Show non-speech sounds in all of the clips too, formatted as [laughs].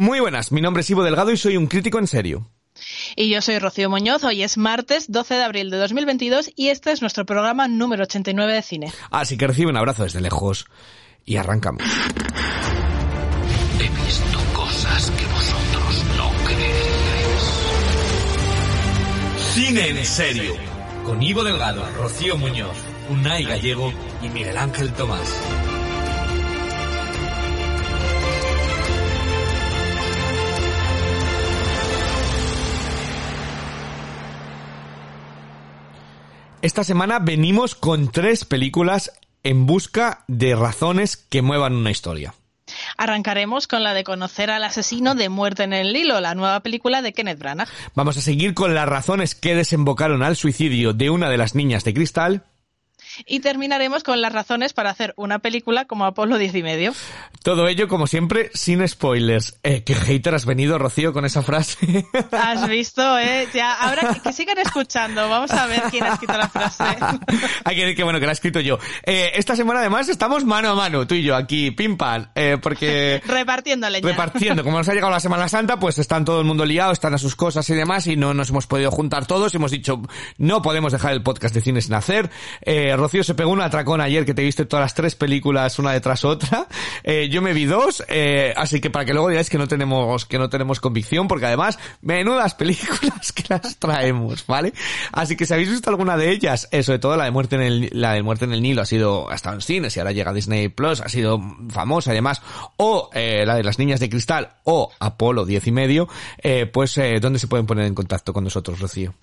Muy buenas, mi nombre es Ivo Delgado y soy un crítico en serio. Y yo soy Rocío Muñoz, hoy es martes 12 de abril de 2022 y este es nuestro programa número 89 de cine. Así que recibe un abrazo desde lejos y arrancamos. He visto cosas que vosotros no creeríais. Cine en serio. Con Ivo Delgado, Rocío Muñoz, Unai Gallego y Miguel Ángel Tomás. Esta semana venimos con tres películas en busca de razones que muevan una historia. Arrancaremos con la de conocer al asesino de Muerte en el Hilo, la nueva película de Kenneth Branagh. Vamos a seguir con las razones que desembocaron al suicidio de una de las niñas de cristal. Y terminaremos con las razones para hacer una película como Apolo 10 y medio. Todo ello, como siempre, sin spoilers. Eh, ¿Qué hater has venido, Rocío, con esa frase? [laughs] Has visto, ¿eh? Ya, ahora que, que sigan escuchando. Vamos a ver quién ha escrito la frase. [laughs] Hay que decir que bueno, que la he escrito yo. Eh, esta semana además estamos mano a mano, tú y yo, aquí, pim pam, eh, porque... [laughs] Repartiendo leña. Repartiendo. Como nos ha llegado la Semana Santa, pues están todo el mundo liado, están a sus cosas y demás, y no nos hemos podido juntar todos. Hemos dicho, no podemos dejar el podcast de cine sin hacer. Eh, Rocío se pegó un atracón ayer que te viste todas las tres películas una detrás otra. Eh, yo me vi dos, eh, así que para que luego digáis que no tenemos, que no tenemos convicción, porque además, menudas películas que las traemos, ¿vale? Así que si habéis visto alguna de ellas, eh, sobre todo la de muerte en el, la de muerte en el Nilo ha sido, ha estado en cines y ahora llega a Disney Plus, ha sido famosa además, o eh, la de las niñas de cristal, o Apolo 10 y medio, eh, pues, eh, ¿dónde se pueden poner en contacto con nosotros, Rocío?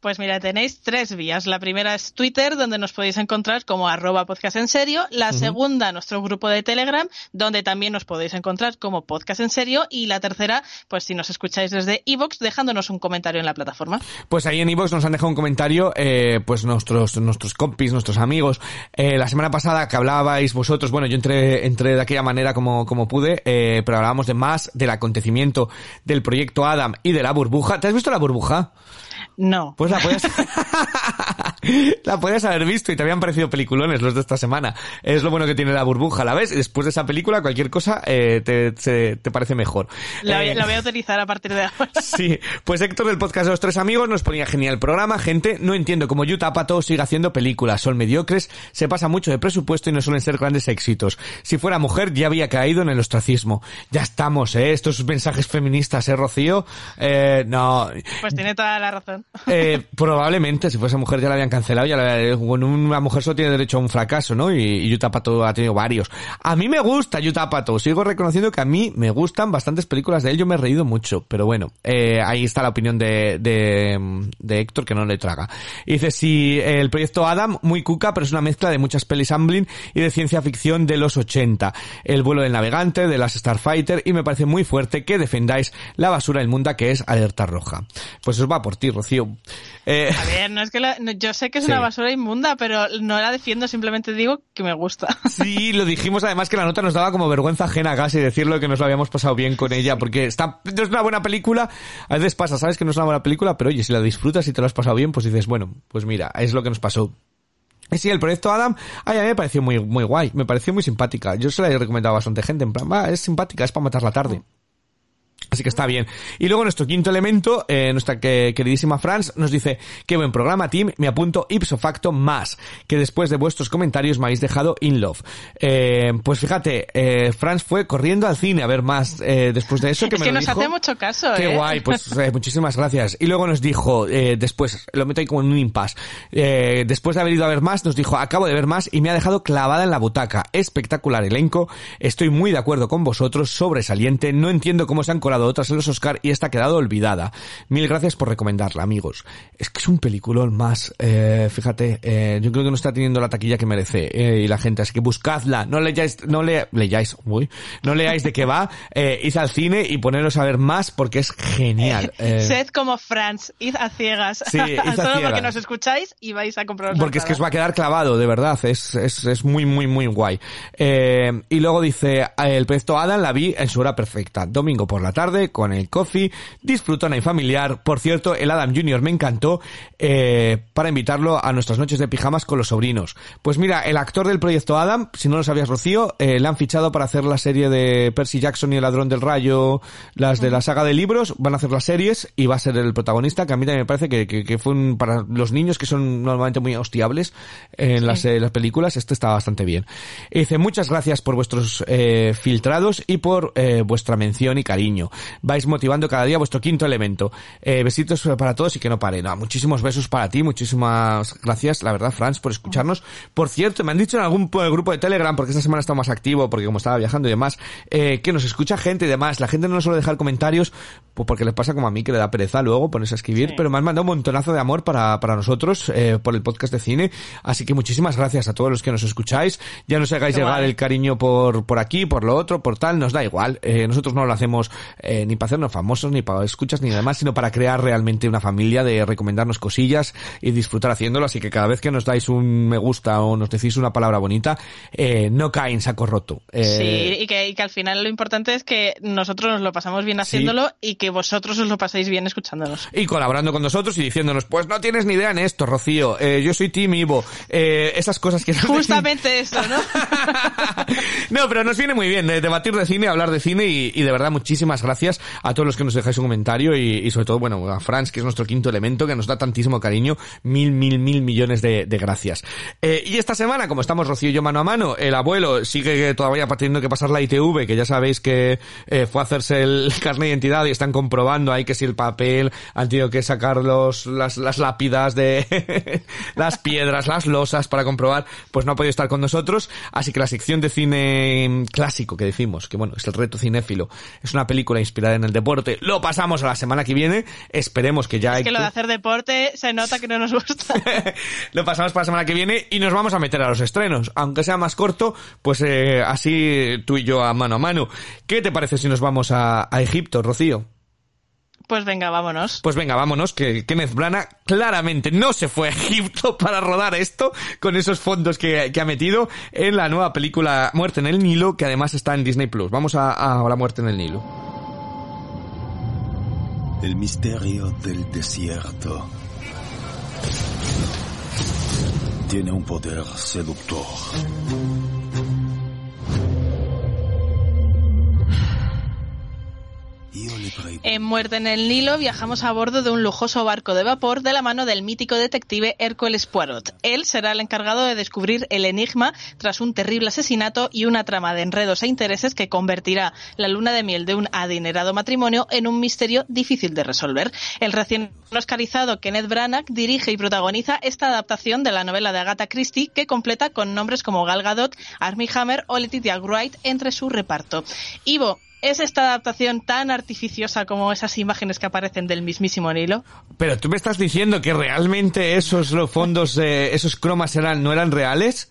Pues mira, tenéis tres vías. La primera es Twitter, donde nos podéis encontrar como arroba podcast en serio. La segunda, nuestro grupo de Telegram, donde también nos podéis encontrar como podcast en serio. Y la tercera, pues si nos escucháis desde iVoox, dejándonos un comentario en la plataforma. Pues ahí en iVoox nos han dejado un comentario, eh, pues nuestros, nuestros compis, nuestros amigos. Eh, la semana pasada que hablabais vosotros, bueno, yo entré, entré de aquella manera como, como pude, eh, pero hablábamos de más del acontecimiento del proyecto Adam y de la burbuja. ¿Te has visto la burbuja? No. Pues la puedes, [laughs] la puedes haber visto y te habían parecido peliculones los de esta semana. Es lo bueno que tiene la burbuja, ¿la ves? Después de esa película, cualquier cosa eh, te, te parece mejor. La, voy- Eh, la voy a utilizar a partir de ahora. [laughs] Sí, pues Héctor del podcast de los tres amigos nos ponía genial programa, gente, no entiendo cómo Utah Pato sigue haciendo películas, son mediocres, se pasa mucho de presupuesto y no suelen ser grandes éxitos. Si fuera mujer ya había caído en el ostracismo. Ya estamos, eh, estos mensajes feministas, eh, Rocío. Eh, no, Pues tiene toda la razón. Eh, probablemente, si fuese mujer ya la habían cancelado, ya la una mujer solo tiene derecho a un fracaso, ¿no? Y, y Utah Pato ha tenido varios. A mí me gusta Utah Pato, sigo reconociendo que a mí me gustan bastantes películas de él, yo me he reído mucho, pero bueno, eh, ahí está la opinión de, de, de Héctor que no le traga. Dice, si el proyecto Adam, muy cuca, pero es una mezcla de muchas pelis Amblin y de ciencia ficción de los 80. El vuelo del navegante, de las Starfighter, y me parece muy fuerte que defendáis la basura inmunda que es Alerta Roja. Pues os va por ti, Rocío. Eh, A ver, no es que la- yo sé que es Sí. una basura inmunda, pero no la defiendo, simplemente digo que me gusta. [laughs] Sí, lo dijimos además que la nota nos daba como vergüenza ajena casi decirlo que nos lo habíamos pasado bien con ella, porque está, no es una buena película, a veces pasa, sabes que no es una buena película, pero oye, si la disfrutas y te lo has pasado bien, pues dices, bueno, pues mira, es lo que nos pasó. Y sí, el proyecto Adam, ay, a mí me pareció muy, muy guay, me pareció muy simpática. Yo se la he recomendado a bastante gente, en plan, va, es simpática, es para matar la tarde. Así que está bien. Y luego nuestro quinto elemento, eh, nuestra que- queridísima Franz, nos dice, qué buen programa, team, me apunto ipso facto más, que después de vuestros comentarios me habéis dejado in love. Eh, pues fíjate, eh, Franz fue corriendo al cine a ver más eh, después de eso [laughs] que es me que lo nos dijo. hace mucho caso, Qué ¿eh? guay, pues [laughs] eh, muchísimas gracias. Y luego nos dijo, eh, después, lo meto ahí como en un impasse, eh, después de haber ido a ver más, nos dijo, acabo de ver más y me ha dejado clavada en la butaca. Espectacular elenco, estoy muy de acuerdo con vosotros, sobresaliente, no entiendo cómo se han colado otras en los Oscar y esta ha quedado olvidada. Mil gracias por recomendarla, amigos. Es que es un peliculón más, eh, fíjate, eh, yo creo que no está teniendo la taquilla que merece eh, y la gente, así que buscadla, no leáis, no le, leáis, uy, no leáis de qué va, eh, id al cine y poneros a ver más porque es genial. eh. Sed como Franz, id a ciegas. Sí, [laughs] id a Solo porque ciegas. nos escucháis y vais a comprobar. Porque es que os va a quedar clavado, de verdad. Es, es, es muy, muy, muy guay. Eh, y luego dice, eh, el proyecto Adam la vi en su hora perfecta. Domingo por la tarde, con el coffee, disfrutona y familiar. Por cierto, el Adam Jr. me encantó eh, para invitarlo a nuestras noches de pijamas con los sobrinos. Pues mira, el actor del proyecto Adam, si no lo sabías Rocío, eh, le han fichado para hacer la serie de Percy Jackson y el ladrón del rayo, las de la saga de libros, van a hacer las series y va a ser el protagonista, que a mí también me parece que, que, que fue un, para los niños que son normalmente muy hostiables en las, eh, las películas, este está bastante bien. Y dice, muchas gracias por vuestros eh, filtrados y por eh, vuestra mención y cariño. Vais motivando cada día vuestro quinto elemento. Eh, besitos para todos y que no pare. No, muchísimos besos para ti, muchísimas gracias, la verdad, Franz, por escucharnos. Por cierto, me han dicho en algún grupo de Telegram, porque esta semana he estado más activo, porque como estaba viajando y demás, eh, que nos escucha gente y demás. La gente no nos suele dejar comentarios, pues porque les pasa como a mí, que le da pereza luego ponerse a escribir, Sí. pero me han mandado un montonazo de amor para, para nosotros, eh, por el podcast de cine. Así que muchísimas gracias a todos los que nos escucháis. Ya nos hagáis Qué llegar guay. el cariño por, por aquí, por lo otro, por tal, nos da igual. Eh, nosotros no lo hacemos eh, ni para hacernos famosos, ni para escuchas, ni demás, sino para crear realmente una familia de recomendarnos cosillas y disfrutar haciéndolo. Así que cada vez que nos dais un me gusta o nos decís una palabra bonita, eh, no cae en saco roto. Eh, Sí, y que, y que al final lo importante es que nosotros nos lo pasamos bien haciéndolo y que vosotros os lo paséis bien escuchándonos. y colaborando con nosotros y diciéndonos, pues no tienes ni idea en esto, Rocío, eh, yo soy Team Ivo, eh, esas cosas que... Justamente [laughs] eso, ¿no? no, pero nos viene muy bien eh, debatir de cine, hablar de cine y, y de verdad muchísimas gracias a todos los que nos dejáis un comentario y, y sobre todo, bueno, a Franz, que es nuestro quinto elemento, que nos da tantísimo cariño. Mil, mil, mil millones de, de gracias. Eh, y esta semana, como estamos Rocío y yo mano a mano, el abuelo sigue todavía teniendo que pasar la ITV, que ya sabéis que eh, fue a hacerse el [laughs] carnet de identidad y están comprobando ahí que si el papel han tenido que sacar los, las, las lápidas de [laughs] las piedras, las losas para comprobar, pues no ha podido estar con nosotros. Así que la sección de cine clásico que decimos, que bueno, es el reto cinéfilo, es una película inspirada en el deporte, lo pasamos a la semana que viene. Esperemos que ya Es que lo de hacer deporte se nota que no nos gusta. [laughs] lo pasamos para la semana que viene y nos vamos a meter a los estrenos. Aunque sea más corto, pues eh, así tú y yo a mano a mano. ¿Qué te parece si nos vamos a, a Egipto, Rocío? Pues venga, vámonos. Pues venga, vámonos, que Kenneth Branagh claramente no se fue a Egipto [laughs] para rodar esto con esos fondos que, que ha metido en la nueva película Muerte en el Nilo, que además está en Disney Plus. Vamos a, a la Muerte en el Nilo. El misterio del desierto tiene un poder seductor. En Muerte en el Nilo viajamos a bordo de un lujoso barco de vapor de la mano del mítico detective Hércules Poirot. Él será el encargado de descubrir el enigma tras un terrible asesinato y una trama de enredos e intereses que convertirá la luna de miel de un adinerado matrimonio en un misterio difícil de resolver. El recién oscarizado Kenneth Branagh dirige y protagoniza esta adaptación de la novela de Agatha Christie que completa con nombres como Gal Gadot, Armie Hammer o Letitia Wright entre su reparto. Ivo, ¿Es esta adaptación tan artificiosa como esas imágenes que aparecen del mismísimo Nilo? Pero tú me estás diciendo que realmente esos fondos, eh, esos cromas no eran reales?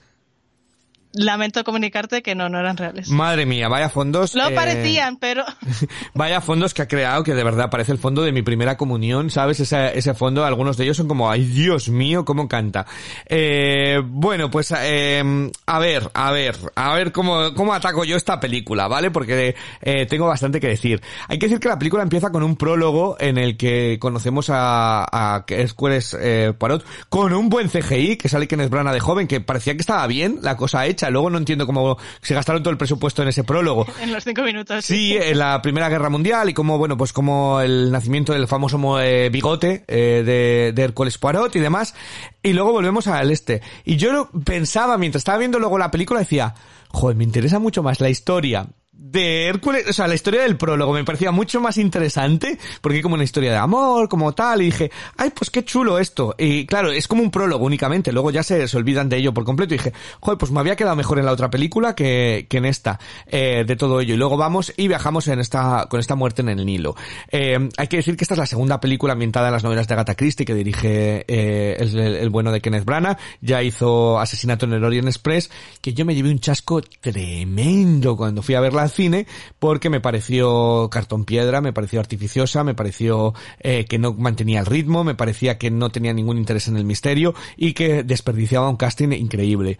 Lamento comunicarte que no, no eran reales. Madre mía, vaya fondos. Lo eh, parecían, pero [laughs] Vaya fondos que ha creado, que de verdad parece el fondo de mi primera comunión, ¿sabes? Ese, ese fondo, algunos de ellos son como, ay Dios mío, cómo canta. Eh, bueno, pues, eh, a ver, a ver, a ver cómo, cómo ataco yo esta película, ¿vale? Porque eh, tengo bastante que decir. Hay que decir que la película empieza con un prólogo en el que conocemos a, a Squares eh, Parot con un buen CGI, que sale Kenneth Branagh de joven, que parecía que estaba bien la cosa hecha. Luego no entiendo cómo se gastaron todo el presupuesto en ese prólogo. [laughs] en los cinco minutos. Sí, en la Primera Guerra Mundial y como, bueno, pues como el nacimiento del famoso mo- eh, bigote eh, de, de Hércules Poirot y demás. Y luego volvemos al este. Y yo pensaba, mientras estaba viendo luego la película, decía, joder, me interesa mucho más la historia de Hércules, o sea, la historia del prólogo me parecía mucho más interesante, porque como una historia de amor, como tal, y dije, ay, pues qué chulo esto. Y claro, es como un prólogo únicamente, luego ya se, olvidan de ello por completo, y dije, joder, pues me había quedado mejor en la otra película que, que en esta, eh, de todo ello. Y luego vamos y viajamos en esta, con esta muerte en el Nilo. Eh, hay que decir que esta es la segunda película ambientada en las novelas de Agatha Christie que dirige eh, el- el bueno de Kenneth Branagh, ya hizo Asesinato en el Orient Express, que yo me llevé un chasco tremendo cuando fui a verla al cine, porque me pareció cartón piedra, me pareció artificiosa, me pareció eh, que no mantenía el ritmo, me parecía que no tenía ningún interés en el misterio y que desperdiciaba un casting increíble.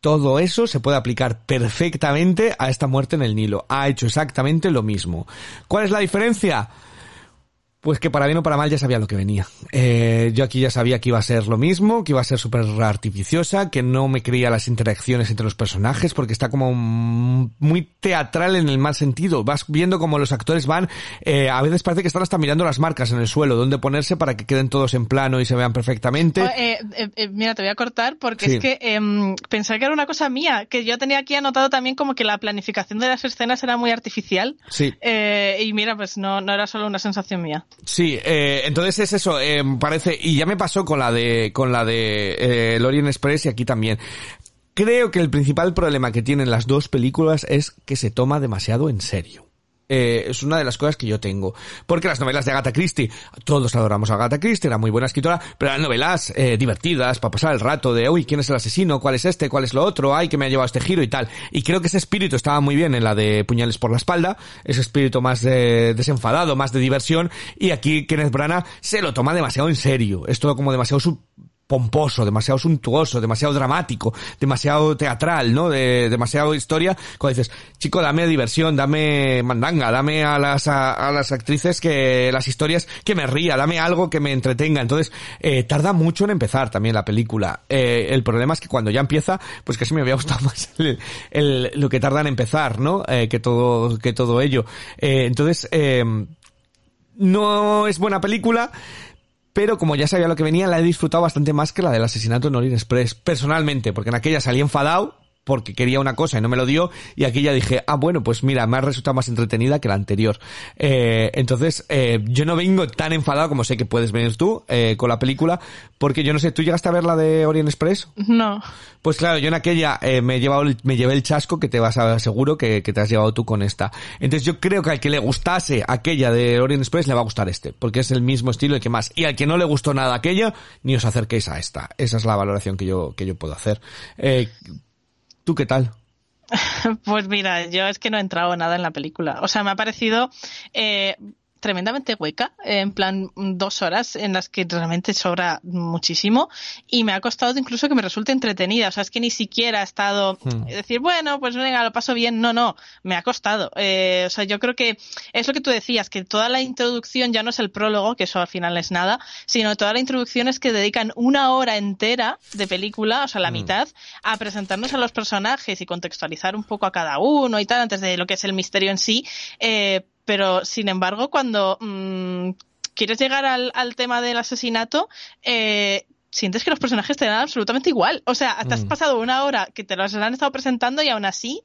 todo eso se puede aplicar perfectamente a esta muerte en el Nilo. Ha hecho exactamente lo mismo. ¿Cuál es la diferencia? Pues que para bien o para mal ya sabía lo que venía. Eh, yo aquí ya sabía que iba a ser lo mismo, que iba a ser súper artificiosa, que no me creía las interacciones entre los personajes, porque está como muy teatral en el mal sentido. Vas viendo como los actores van, eh, a veces parece que están hasta mirando las marcas en el suelo, donde ponerse para que queden todos en plano y se vean perfectamente. Oh, eh, eh, eh, mira, te voy a cortar porque sí. es que eh, pensé que era una cosa mía, que yo tenía aquí anotado también como que la planificación de las escenas era muy artificial. Sí. Y mira, pues no, no era solo una sensación mía. Sí, eh, entonces es eso, eh, parece, y ya me pasó con la de, con la de eh, Lorien Express y aquí también. Creo que el principal problema que tienen las dos películas es que se toma demasiado en serio. Eh, es una de las cosas que yo tengo. Porque las novelas de Agatha Christie, todos adoramos a Agatha Christie, era muy buena escritora, pero eran novelas eh, divertidas para pasar el rato de, uy, ¿quién es el asesino? ¿Cuál es este? ¿Cuál es lo otro? Ay, que me ha llevado este giro y tal. Y creo que ese espíritu estaba muy bien en la de Puñales por la espalda, ese espíritu más de, desenfadado, más de diversión, y aquí Kenneth Branagh se lo toma demasiado en serio. Es todo como demasiado sub pomposo, demasiado suntuoso, demasiado dramático, demasiado teatral, ¿no? De demasiado historia. Cuando dices, chico, dame diversión, dame mandanga, dame a las a, a, las actrices que las historias que me ría, dame algo que me entretenga. Entonces, eh, tarda mucho en empezar también la película. Eh, el problema es que cuando ya empieza, pues casi me había gustado [laughs] más el, lo que tarda en empezar, ¿no? Eh, que todo que todo ello. Eh, entonces, no es buena película pero como ya sabía lo que venía, la he disfrutado bastante más que la del asesinato en Orient Express, personalmente, porque en aquella salí enfadado porque quería una cosa y no me lo dio y aquí ya dije, ah bueno, pues mira, me ha resultado más entretenida que la anterior. Eh, entonces, eh, yo no vengo tan enfadado como sé que puedes venir tú eh, con la película, porque yo no sé, ¿tú llegaste a ver la de Orient Express? No. Pues claro, yo en aquella me, he llevado, me llevé el chasco que te vas a seguro que, que, te has llevado tú con esta. Entonces yo creo que al que le gustase aquella de Orient Express le va a gustar este, porque es el mismo estilo y que más. Y al que no le gustó nada aquella, ni os acerquéis a esta. Esa es la valoración que yo, que yo puedo hacer. Eh, ¿Tú qué tal? [laughs] Pues mira, yo es que no he entrado nada en la película. O sea, me ha parecido eh, tremendamente hueca, en plan dos horas en las que realmente sobra muchísimo y me ha costado incluso que me resulte entretenida. O sea, es que ni siquiera ha estado hmm. decir, bueno, pues venga, lo paso bien. No, no, me ha costado. Eh, o sea, yo creo que es lo que tú decías, que toda la introducción ya no es el prólogo, que eso al final es nada, sino toda la introducción es que dedican una hora entera de película, o sea, la hmm. mitad, a presentarnos a los personajes y contextualizar un poco a cada uno y tal, antes de lo que es el misterio en sí. Eh, pero sin embargo, cuando mmm, quieres llegar al, al, tema del asesinato, eh, sientes que los personajes te dan absolutamente igual. O sea, te has mm. pasado una hora que te los han estado presentando y aún así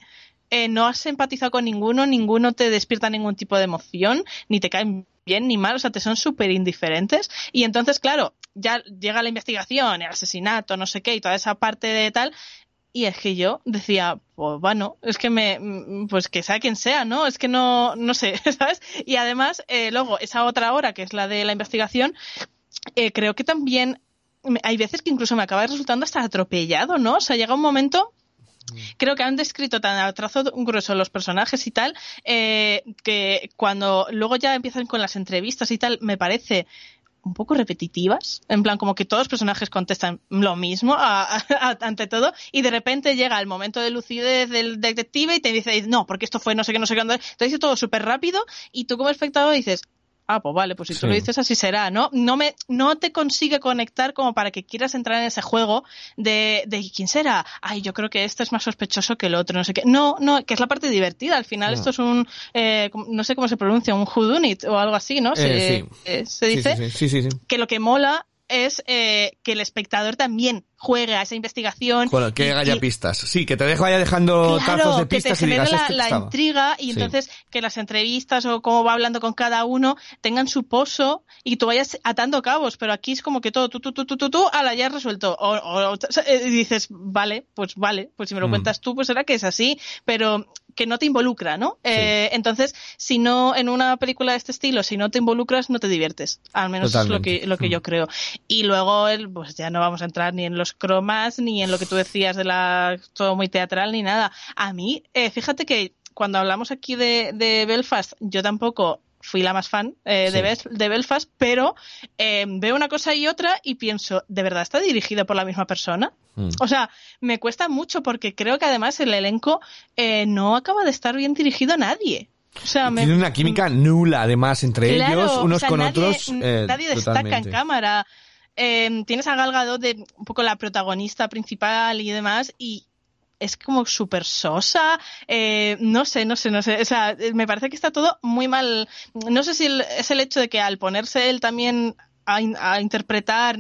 eh, no has empatizado con ninguno, ninguno te despierta ningún tipo de emoción, ni te caen bien ni mal, o sea, te son súper indiferentes. Y entonces, claro, ya llega la investigación, el asesinato, no sé qué, y toda esa parte de tal, y es que yo decía, pues bueno, es que me, pues que sea quien sea, ¿no? Es que no, no sé, [laughs] ¿sabes? Y además, eh, luego, esa otra hora, que es la de la investigación, eh, creo que también hay veces que incluso me acaba resultando hasta atropellado, ¿no? O sea, llega un momento creo que han descrito tan a trazo grueso los personajes y tal, eh, que cuando luego ya empiezan con las entrevistas y tal, me parece un poco repetitivas, en plan como que todos los personajes contestan lo mismo ante todo y de repente llega el momento de lucidez del detective y te dice, no, porque esto fue no sé qué, no sé qué, te dice todo súper rápido y tú como espectador dices, ah, pues vale, pues si tú sí. lo dices así será, ¿no? No me, no te consigue conectar como para que quieras entrar en ese juego de, de quién será. Ay, yo creo que este es más sospechoso que el otro, no sé qué. No, no, que es la parte divertida. Al final no. esto es un, eh, no sé cómo se pronuncia, un whodunit o algo así, ¿no? Se, eh, sí. eh, se dice sí, sí, que lo que mola es eh, que el espectador también juegue a esa investigación. Bueno, que haya pistas. Sí, que te deje vaya dejando claro, tazos de pistas que te y digas, la, la intriga y Sí. entonces que las entrevistas o cómo va hablando con cada uno tengan su pozo y tú vayas atando cabos, pero aquí es como que todo tú, tú, tú, tú, tú, tú, ala, ya has resuelto. O, o, o eh, dices, vale, pues vale, pues si me lo Mm. cuentas tú, pues será que es así, pero que no te involucra, ¿no? Eh, entonces, si no, en una película de este estilo, si no te involucras, no te diviertes. Al menos es lo que, lo que Mm. yo creo. Y luego, el, pues ya no vamos a entrar ni en los cromas, ni en lo que tú decías de la, todo muy teatral, ni nada. A mí, eh, fíjate que cuando hablamos aquí de, de Belfast, yo tampoco fui la más fan eh, de, Belfast, pero eh, veo una cosa y otra y pienso, ¿de verdad está dirigido por la misma persona? Mm. O sea, me cuesta mucho porque creo que además el elenco eh, no acaba de estar bien dirigido a nadie. O sea, me- Tiene una química nula, además, entre Claro, ellos, unos o sea, con nadie, otros. eh, nadie destaca en cámara. Eh, tienes a Gal Gadot de un poco la protagonista principal y demás y es como súper sosa, eh, no sé, no sé, no sé, o sea, me parece que está todo muy mal. No sé si es el hecho de que al ponerse él también a, in- a interpretar,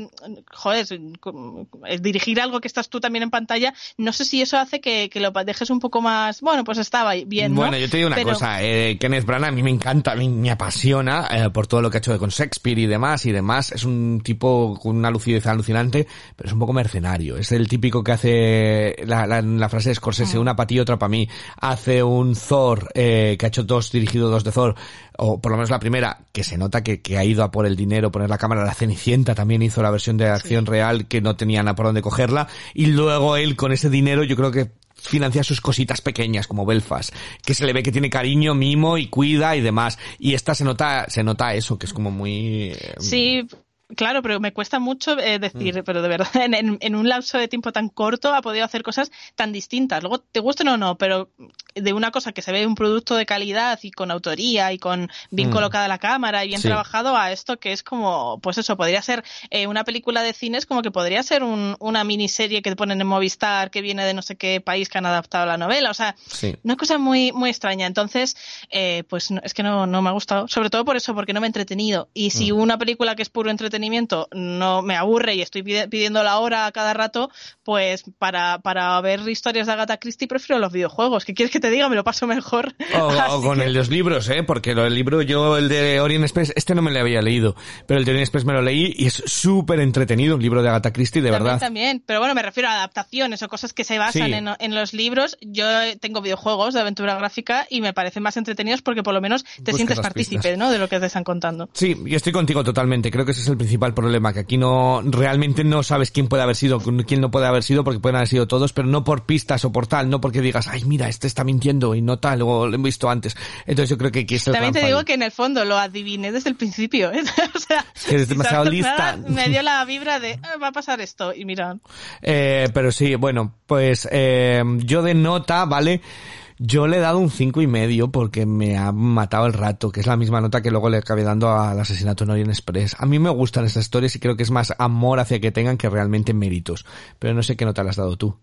joder, eh, dirigir algo que estás tú también en pantalla, no sé si eso hace que, que lo dejes un poco más, bueno, pues estaba bien, ¿no? Bueno, yo te digo una Pero- cosa, eh, Kenneth Branagh a mí me encanta, a mí me apasiona eh, por todo lo que ha hecho con Shakespeare y demás y demás. Es un tipo con una lucidez alucinante, pero es un poco mercenario. Es el típico que hace la, la, la frase de Scorsese, una para ti, otra para mí. Hace un Thor, eh, que ha hecho dos, dirigido dos de Thor, o por lo menos la primera, que se nota que, que ha ido a por el dinero, poner la cámara. La Cenicienta también hizo la versión de acción real que no tenía nada por dónde cogerla. Y luego él con ese dinero yo creo que financia sus cositas pequeñas como Belfast, que se le ve que tiene cariño, mimo y cuida y demás. Y esta se nota, se nota eso, que es como muy... eh, Sí, claro, pero me cuesta mucho eh, decir, Mm. pero de verdad, [laughs] en, un lapso de tiempo tan corto ha podido hacer cosas tan distintas. Luego, te gusten o no, pero de una cosa que se ve un producto de calidad y con autoría y con bien Mm. colocada la cámara y bien Sí. trabajado a esto que es como, pues eso, podría ser eh, una película de cines como que podría ser un- una miniserie que ponen en Movistar que viene de no sé qué país que han adaptado la novela. O sea, Sí. una cosa muy, muy extraña. Entonces, eh, pues no- es que no, no me ha gustado. Sobre todo por eso, porque no me he entretenido. Y si Mm. una película que es puro entretenimiento no me aburre y estoy pidiendo la hora a cada rato, pues para, para ver historias de Agatha Christie prefiero los videojuegos. ¿Qué quieres que te diga? Me lo paso mejor. O, [laughs] con que- el de los libros, ¿eh? Porque del libro, yo el de Orient Express, este no me lo había leído, pero el de Orient Express me lo leí y es súper entretenido, un libro de Agatha Christie, de También, verdad. también. Pero bueno, me refiero a adaptaciones o cosas que se basan Sí. en, en los libros. Yo tengo videojuegos de aventura gráfica y me parecen más entretenidos porque por lo menos te sientes partícipe. ¿no? de lo que te están contando. Sí, yo estoy contigo totalmente. Creo que ese es el principal problema, que aquí no realmente no sabes quién puede haber sido, quién no puede haber sido, porque pueden haber sido todos, pero no por pistas o por tal, no porque digas, ay, mira, este está mintiendo y no tal, o lo he visto antes. Entonces yo creo que aquí es el También te digo fallo. que en el fondo lo adiviné desde el principio. ¿eh? [laughs] o sea, que eres sin demasiado lista. nada, me dio la vibra de "Ah, va a pasar esto y mira. Eh, pero sí, bueno, pues eh, yo de nota, ¿vale? Yo le he dado un cinco y medio porque me ha matado el rato, que es la misma nota que luego le acabé dando al asesinato en Orient Express. A mí me gustan estas historias y creo que es más amor hacia que tengan que realmente méritos. Pero no sé qué nota le has dado tú.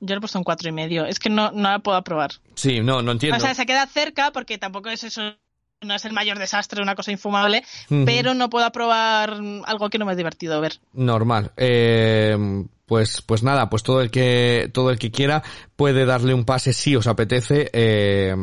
Yo le he puesto un cuatro y medio. Es que no, no la puedo aprobar. Sí, no, no entiendo. O sea, se queda cerca porque tampoco es eso. No es el mayor desastre, una cosa infumable, pero no puedo aprobar algo que no me es divertido ver. Normal. Eh, pues, pues nada, pues todo el que, todo el que quiera puede darle un pase si os apetece. Eh,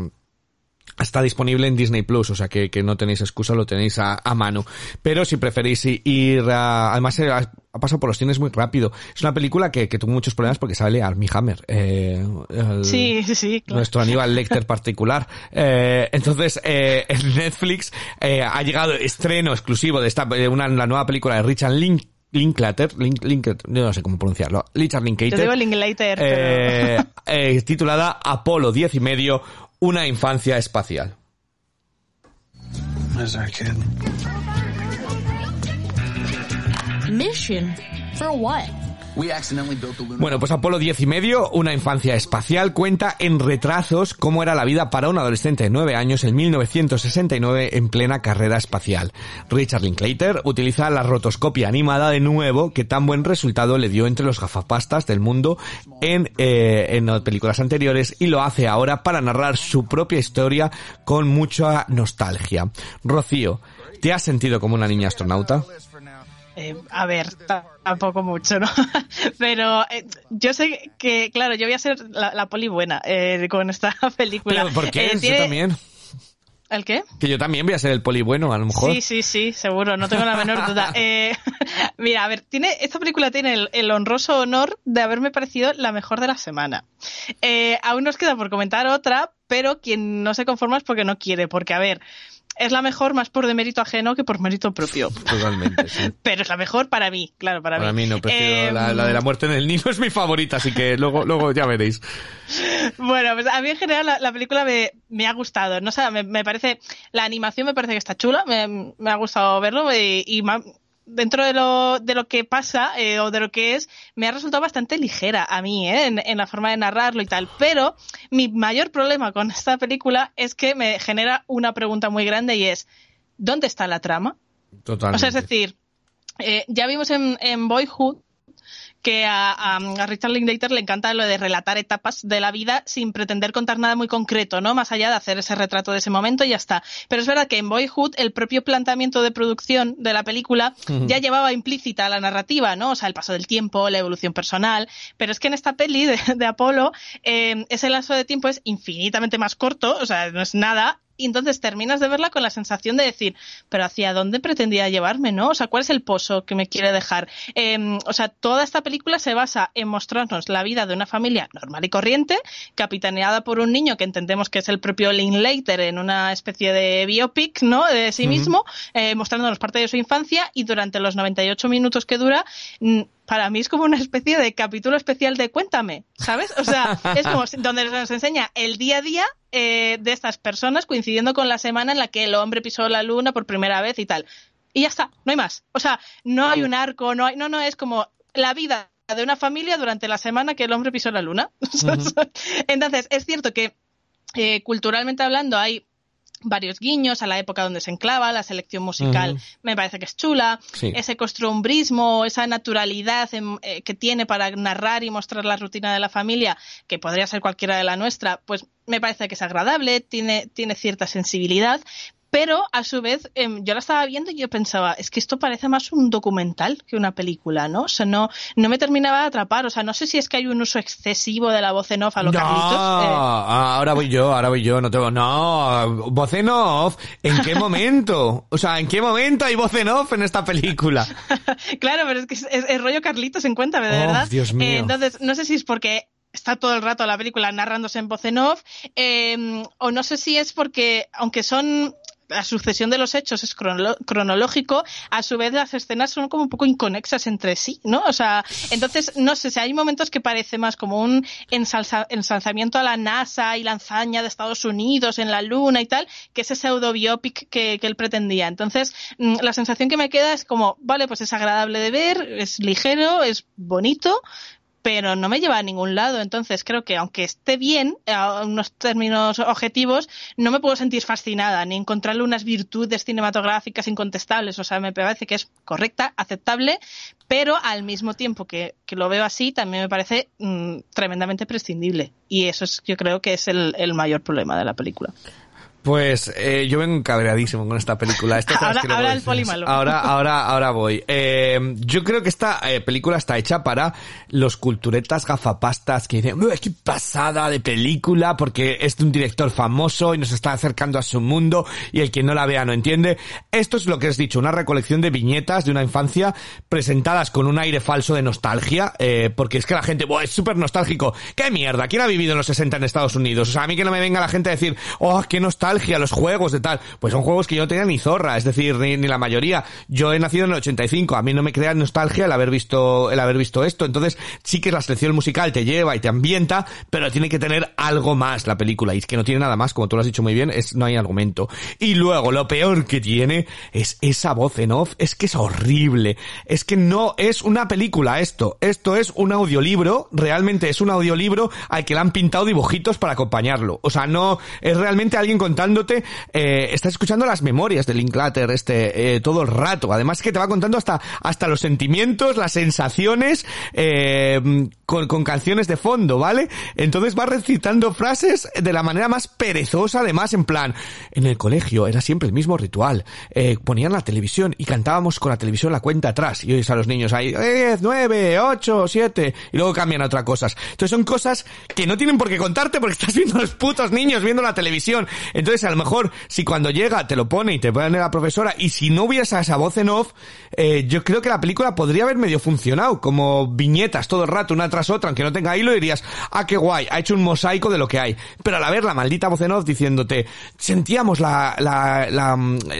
está disponible en Disney Plus, o sea que, que no tenéis excusa, lo tenéis a, a mano. Pero si preferís ir a, además eh, ha, pasado por los cines muy rápido. Es una película que, que tuvo muchos problemas porque sale Armie Hammer, eh, el- Sí, sí, claro. nuestro Aníbal Lecter particular. [laughs] Eh, entonces, eh, en Netflix eh, ha llegado estreno exclusivo de esta, de una, la nueva película de Richard Link, Linklater, Link, Linklater, yo no sé cómo pronunciarlo, Richard Yo Linklater, digo Linklater, pero... eh, eh, titulada Apolo 10 y medio, una infancia espacial. Where's our kid? Mission? For what? Bueno, pues Apolo 10 y medio, una infancia espacial, cuenta en retrasos cómo era la vida para un adolescente de 9 años en 1969 en plena carrera espacial. Richard Linklater utiliza la rotoscopia animada de nuevo que tan buen resultado le dio entre los gafapastas del mundo en, eh, en películas anteriores y lo hace ahora para narrar su propia historia con mucha nostalgia. Rocío, ¿te has sentido como una niña astronauta? Eh, a ver, ta- tampoco mucho, ¿no? [laughs] Pero eh, yo sé que, claro, yo voy a ser la, la poli buena eh, con esta [laughs] película. Pero ¿por qué? Eh, Yo tiene- también. ¿El qué? Que yo también voy a ser el poli bueno, a lo mejor. Sí, sí, sí, seguro, no tengo la menor duda. [laughs] Eh, mira, a ver, tiene, esta película tiene el, el honroso honor de haberme parecido la mejor de la semana. Eh, aún nos queda por comentar otra, pero quien no se conforma es porque no quiere, porque a ver, es la mejor más por demérito ajeno que por mérito propio. Totalmente, sí. [laughs] Pero es la mejor para mí, claro, para, Para mí no, prefiero Eh, la, la de la muerte en el Nilo es mi favorita, así que luego, luego ya veréis. Bueno, pues a mí en general la, la película me, me ha gustado. No sé, me, me parece, la animación me parece que está chula, me, me ha gustado verlo y, y dentro de lo, de lo que pasa eh, o de lo que es, me ha resultado bastante ligera a mí, ¿eh? en, en la forma de narrarlo y tal. Pero mi mayor problema con esta película es que me genera una pregunta muy grande y es, ¿dónde está la trama? Totalmente. O sea, es decir, eh, ya vimos en, en Boyhood que a, a- a Richard Linklater le encanta lo de relatar etapas de la vida sin pretender contar nada muy concreto, ¿no? Más allá de hacer ese retrato de ese momento y ya está. Pero es verdad que en Boyhood el propio planteamiento de producción de la película ya llevaba implícita la narrativa, ¿no? O sea, el paso del tiempo, la evolución personal. Pero es que en esta peli de, de Apolo eh, ese lazo de tiempo es infinitamente más corto, o sea, no es nada. Y entonces terminas de verla con la sensación de decir, pero ¿hacia dónde pretendía llevarme, no? O sea, ¿cuál es el pozo que me quiere dejar? Eh, o sea, toda esta película se basa en mostrarnos la vida de una familia normal y corriente, capitaneada por un niño que entendemos que es el propio Linklater en una especie de biopic, ¿no? De sí mismo, eh, mostrándonos parte de su infancia y durante los 98 minutos que dura, mm, para mí es como una especie de capítulo especial de Cuéntame, ¿sabes? O sea, es como [laughs] donde nos enseña el día a día eh, de estas personas coincidiendo con la semana en la que el hombre pisó la luna por primera vez y tal. Y ya está, no hay más. O sea, no hay un arco, no hay, no, no, es como la vida de una familia durante la semana que el hombre pisó la luna. [laughs] Entonces, es cierto que eh, culturalmente hablando hay varios guiños a la época donde se enclava, la selección musical me parece que es chula, Sí. ese costumbrismo, esa naturalidad eh, que tiene para narrar y mostrar la rutina de la familia, que podría ser cualquiera de la nuestra, pues me parece que es agradable, tiene, tiene cierta sensibilidad, pero a su vez em, yo la estaba viendo y yo pensaba, es que esto parece más un documental que una película, ¿no? O sea, no, no me terminaba de atrapar, o sea, no sé si es que hay un uso excesivo de la voz en off a lo no, Carlitos. eh, ahora voy yo, ahora voy yo, no tengo, no, voz en off, ¿en qué [laughs] momento? O sea, ¿en qué momento hay voz en off en esta película? [laughs] claro, pero es que es, es- es rollo Carlitos en cuéntame, de Oh, verdad. Dios mío. Eh, entonces, no sé si es porque está todo el rato la película narrándose en voz en off, eh, o no sé si es porque, aunque son la sucesión de los hechos es crono- cronológico, a su vez las escenas son como un poco inconexas entre sí, ¿no? O sea, entonces, no sé, si hay momentos que parece más como un ensalza- ensalzamiento a la NASA y la hazaña de Estados Unidos en la Luna y tal, que ese pseudo biopic que, que él pretendía. Entonces, mm, la sensación que me queda es como, vale, pues es agradable de ver, es ligero, es bonito, pero no me lleva a ningún lado. Entonces creo que aunque esté bien a unos términos objetivos, no me puedo sentir fascinada ni encontrarle unas virtudes cinematográficas incontestables. O sea, me parece que es correcta, aceptable, pero al mismo tiempo que, que lo veo así, también me parece mm, tremendamente prescindible. Y eso es, yo creo que es el, el mayor problema de la película. Pues eh, yo vengo cabreadísimo con esta película. Esto sabes Ahora- que ahora el. Ahora, ahora, ahora voy. Eh, yo creo que esta eh, película está hecha para los culturetas gafapastas que dicen, "Uy, qué pasada de película porque es de un director famoso y nos está acercando a su mundo y el que no la vea no entiende. Esto es lo que has dicho, una recolección de viñetas de una infancia presentadas con un aire falso de nostalgia, eh, porque es que la gente, "Buah, es súper nostálgico. ¿Qué mierda? ¿Quién ha vivido en los 60 en Estados Unidos? O sea, a mí que no me venga la gente a decir, oh, qué nostalgia, los juegos de tal. Pues son juegos que yo no tenía ni zorra, es decir, ni, ni la mayoría. Yo he nacido en el 85, a mí no me crea nostalgia el haber visto, el haber visto esto. Entonces, sí que la selección musical te lleva y te ambienta, pero tiene que tener algo más la película. Y es que no tiene nada más, como tú lo has dicho muy bien, es, no hay argumento. Y luego, lo peor que tiene es esa voz en off, es que es horrible. Es que no es una película esto. Esto es un audiolibro, realmente es un audiolibro al que le han pintado dibujitos para acompañarlo. O sea, no, es realmente alguien contándote, eh, estás escuchando las memorias de Linklater este, eh, todo el rato. Además que te va contando hasta, hasta los sentimientos, las sensaciones, eh, con, con canciones de fondo, ¿vale? Entonces va recitando frases de la manera más perezosa, además, en plan, en el colegio era siempre el mismo ritual. Eh, ponían la televisión y cantábamos con la televisión la cuenta atrás. Y oyes a los niños ahí, 10, 9, 8, 7, y luego cambian a otras cosas. Entonces son cosas que no tienen por qué contarte porque [laughs] estás viendo a los putos niños viendo la televisión. Entonces Entonces, a lo mejor, si cuando llega te lo pone y te pone la profesora, y si no hubiese esa voz en off, eh, yo creo que la película podría haber medio funcionado, como viñetas todo el rato, una tras otra, aunque no tenga hilo, dirías, ah, qué guay, ha hecho un mosaico de lo que hay. Pero al haber la maldita voz en off diciéndote, sentíamos la, la, la,